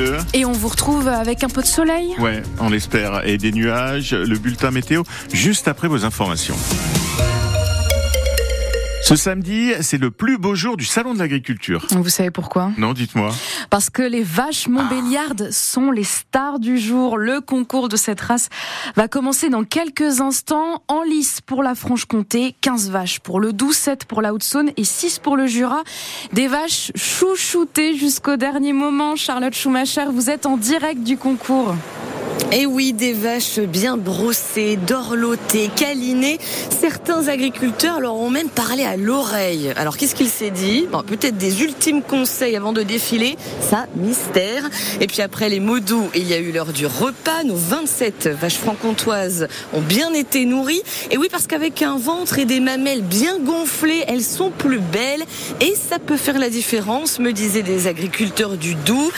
pluvieux. Et on vous retrouve avec un peu de soleil Ouais, on l'espère. Et des nuages, le bulletin météo, juste après vos informations. Ce samedi, c'est le plus beau jour du Salon de l'Agriculture. Vous savez pourquoi? Non, dites-moi. Parce que les vaches Montbéliardes sont les stars du jour. Le concours de cette race va commencer dans quelques instants. En lice pour la Franche-Comté, 15 vaches pour le Doubs, 7 pour la Haute-Saône et 6 pour le Jura. Des vaches chouchoutées jusqu'au dernier moment. Charlotte Schumacher, vous êtes en direct du concours. Et eh oui, des vaches bien brossées, dorlotées, câlinées. Certains agriculteurs leur ont même parlé à l'oreille. Alors qu'est-ce qu'il s'est dit? Peut-être des ultimes conseils avant de défiler. Ça, mystère. Et puis après les mots doux, il y a eu l'heure du repas. Nos 27 vaches franc-comtoises ont bien été nourries. Et oui, parce qu'avec un ventre et des mamelles bien gonflées, elles sont plus belles. Et ça peut faire la différence, me disaient des agriculteurs du Doubs.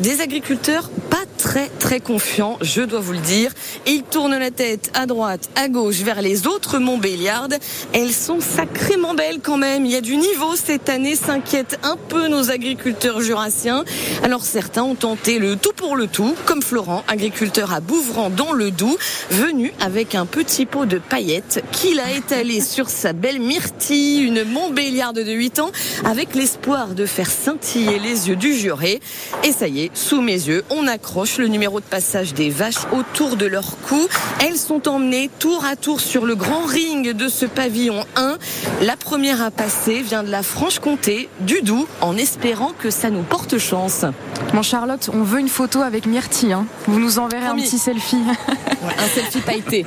Des agriculteurs pas très très confiants je dois vous le dire. Il tourne la tête à droite, à gauche, vers les autres Montbéliardes. Elles sont sacrément belles quand même. Il y a du niveau cette année, s'inquiètent un peu nos agriculteurs jurassiens. Alors certains ont tenté le tout pour le tout, comme Florent, agriculteur à Bouvran dans le Doubs, venu avec un petit pot de paillettes qu'il a étalé sur sa belle myrtille, une Montbéliarde de 8 ans, avec l'espoir de faire scintiller les yeux du juré. Et ça y est, sous mes yeux, on accroche le numéro de passage des vaches autour de leur cou. Elles sont emmenées tour à tour sur le grand ring de ce pavillon 1. La première à passer vient de la Franche-Comté, du Doubs, en espérant que ça nous porte chance. Mon Charlotte, on veut une photo avec Myrtille. Hein. Vous nous enverrez un petit selfie. un selfie pailleté.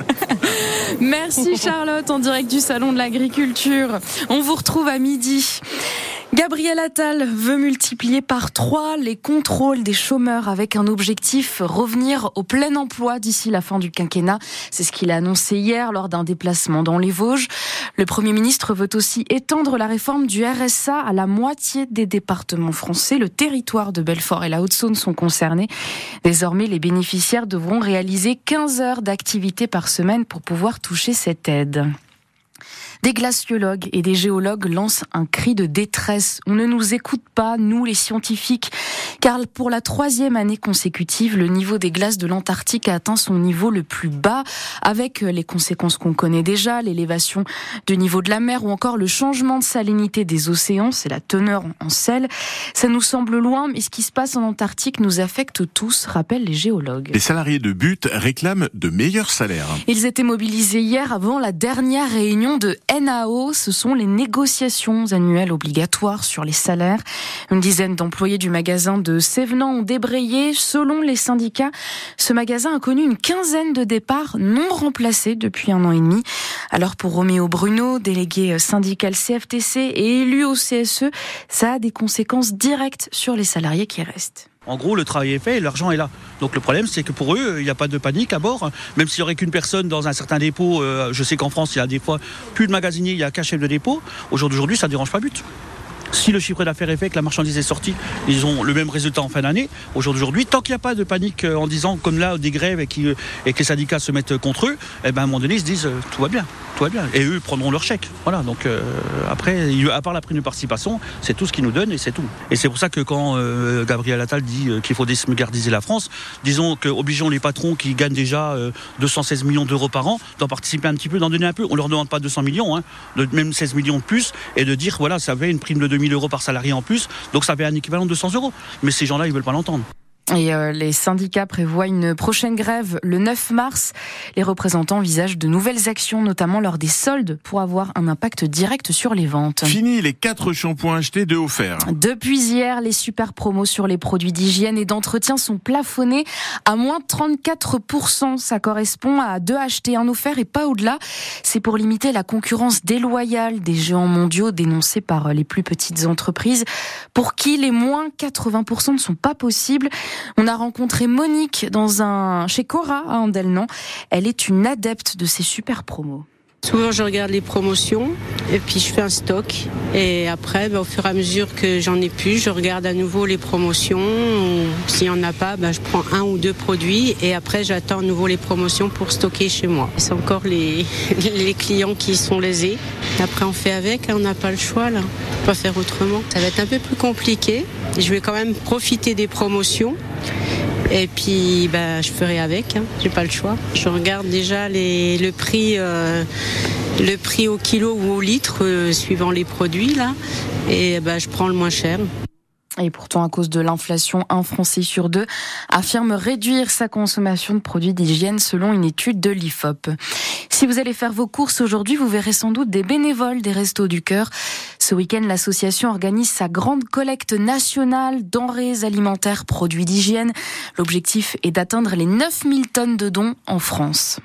Merci Charlotte, en direct du Salon de l'Agriculture. On vous retrouve à midi. Gabriel Attal veut multiplier par trois les contrôles des chômeurs avec un objectif revenir au plein emploi d'ici la fin du quinquennat. C'est ce qu'il a annoncé hier lors d'un déplacement dans les Vosges. Le Premier ministre veut aussi étendre la réforme du RSA à la moitié des départements français. Le territoire de Belfort et la Haute-Saône sont concernés. Désormais, les bénéficiaires devront réaliser 15 heures d'activité par semaine pour pouvoir toucher cette aide. Des glaciologues et des géologues lancent un cri de détresse. On ne nous écoute pas, nous les scientifiques, car pour la troisième année consécutive, le niveau des glaces de l'Antarctique a atteint son niveau le plus bas, avec les conséquences qu'on connaît déjà, l'élévation du niveau de la mer ou encore le changement de salinité des océans, c'est la teneur en sel. Ça nous semble loin, mais ce qui se passe en Antarctique nous affecte tous, rappellent les géologues. Les salariés de But réclament de meilleurs salaires. Ils étaient mobilisés hier avant la dernière réunion de NAO, ce sont les négociations annuelles obligatoires sur les salaires. Une dizaine d'employés du magasin de Sévenant ont débrayé. Selon les syndicats, ce magasin a connu une quinzaine de départs non remplacés depuis un an et demi. Alors pour Roméo Bruno, délégué syndical CFTC et élu au CSE, ça a des conséquences directes sur les salariés qui restent. En gros, le travail est fait et l'argent est là. Donc le problème, c'est que pour eux, il n'y a pas de panique à bord. Même s'il n'y aurait qu'une personne dans un certain dépôt, euh, je sais qu'en France, il y a des fois plus de magasiniers, il n'y a qu'un chef de dépôt. Aujourd'hui, ça ne dérange pas but. Si le chiffre d'affaires est fait, que la marchandise est sortie, ils ont le même résultat en fin d'année. Aujourd'hui, tant qu'il n'y a pas de panique euh, en disant, comme là, des grèves et, euh, et que les syndicats se mettent contre eux, eh ben, à un moment donné, ils se disent, tout va bien tout va bien. Et eux prendront leur chèque. Voilà, donc euh, après, à part la prime de participation, c'est tout ce qu'ils nous donnent et c'est tout. Et c'est pour ça que quand euh, Gabriel Attal dit euh, qu'il faut désmigardiser la France, disons qu'obligeons les patrons qui gagnent déjà 216 millions d'euros par an d'en participer un petit peu, d'en donner un peu. On leur demande pas 200 millions, hein, même 16 millions de plus, et de dire voilà, ça avait une prime de 2000 euros par salarié en plus, donc ça avait un équivalent de 200 euros. Mais ces gens-là, ils veulent pas l'entendre. Et euh, les syndicats prévoient une prochaine grève le 9 mars. Les représentants envisagent de nouvelles actions, notamment lors des soldes, pour avoir un impact direct sur les ventes. Fini les quatre shampoings achetés, de offerts. Depuis hier, les super promos sur les produits d'hygiène et d'entretien sont plafonnés à moins 34%. Ça correspond à deux achetés, un offert et pas au-delà. C'est pour limiter la concurrence déloyale des géants mondiaux dénoncés par les plus petites entreprises, pour qui les moins 80% ne sont pas possibles. On a rencontré Monique dans un chez Cora à Andelnan. Elle est une adepte de ces super promos. Souvent, je regarde les promotions et puis je fais un stock. Et après, bah, au fur et à mesure que j'en ai plus, je regarde à nouveau les promotions. S'il n'y en a pas, bah, je prends un ou deux produits et après, j'attends à nouveau les promotions pour stocker chez moi. C'est encore les, les clients qui sont lésés. Après, on fait avec, hein, on n'a pas le choix là. On peut pas faire autrement. Ça va être un peu plus compliqué. Je vais quand même profiter des promotions Et puis, bah, je ferai avec. Hein. J'ai pas le choix. Je regarde déjà les, le prix, euh, le prix au kilo ou au litre, euh, suivant les produits là. Et bah, je prends le moins cher. Et pourtant, à cause de l'inflation, un Français sur deux affirme réduire sa consommation de produits d'hygiène selon une étude de l'IFOP. Si vous allez faire vos courses aujourd'hui, vous verrez sans doute des bénévoles des Restos du Cœur. Ce week-end, l'association organise sa grande collecte nationale denrées alimentaires, produits d'hygiène. L'objectif est d'atteindre les 9000 tonnes de dons en France.